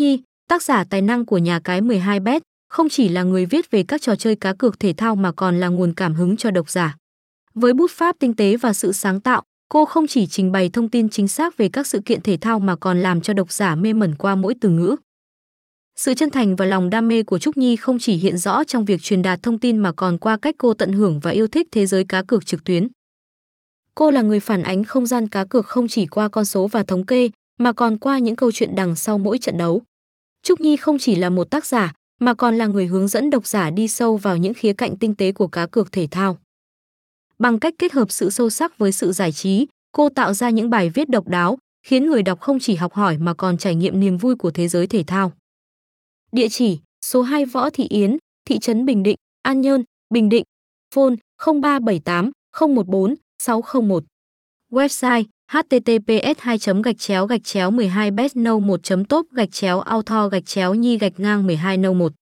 Nhi, tác giả tài năng của nhà cái 12bet, không chỉ là người viết về các trò chơi cá cược thể thao mà còn là nguồn cảm hứng cho độc giả. Với bút pháp tinh tế và sự sáng tạo, cô không chỉ trình bày thông tin chính xác về các sự kiện thể thao mà còn làm cho độc giả mê mẩn qua mỗi từ ngữ. Sự chân thành và lòng đam mê của Trúc Nhi không chỉ hiện rõ trong việc truyền đạt thông tin mà còn qua cách cô tận hưởng và yêu thích thế giới cá cược trực tuyến. Cô là người phản ánh không gian cá cược không chỉ qua con số và thống kê, mà còn qua những câu chuyện đằng sau mỗi trận đấu. Trúc Nhi không chỉ là một tác giả, mà còn là người hướng dẫn độc giả đi sâu vào những khía cạnh tinh tế của cá cược thể thao. Bằng cách kết hợp sự sâu sắc với sự giải trí, cô tạo ra những bài viết độc đáo, khiến người đọc không chỉ học hỏi mà còn trải nghiệm niềm vui của thế giới thể thao. Địa chỉ: số 2 Võ Thị Yến, thị trấn Bình Định, An Nhơn, Bình Định. Phone: 0378 014 601. Website: https 2 gạch chéo gạch chéo 12 bet no 1 top gạch chéo auto gạch chéo nhi gạch ngang 12 no 1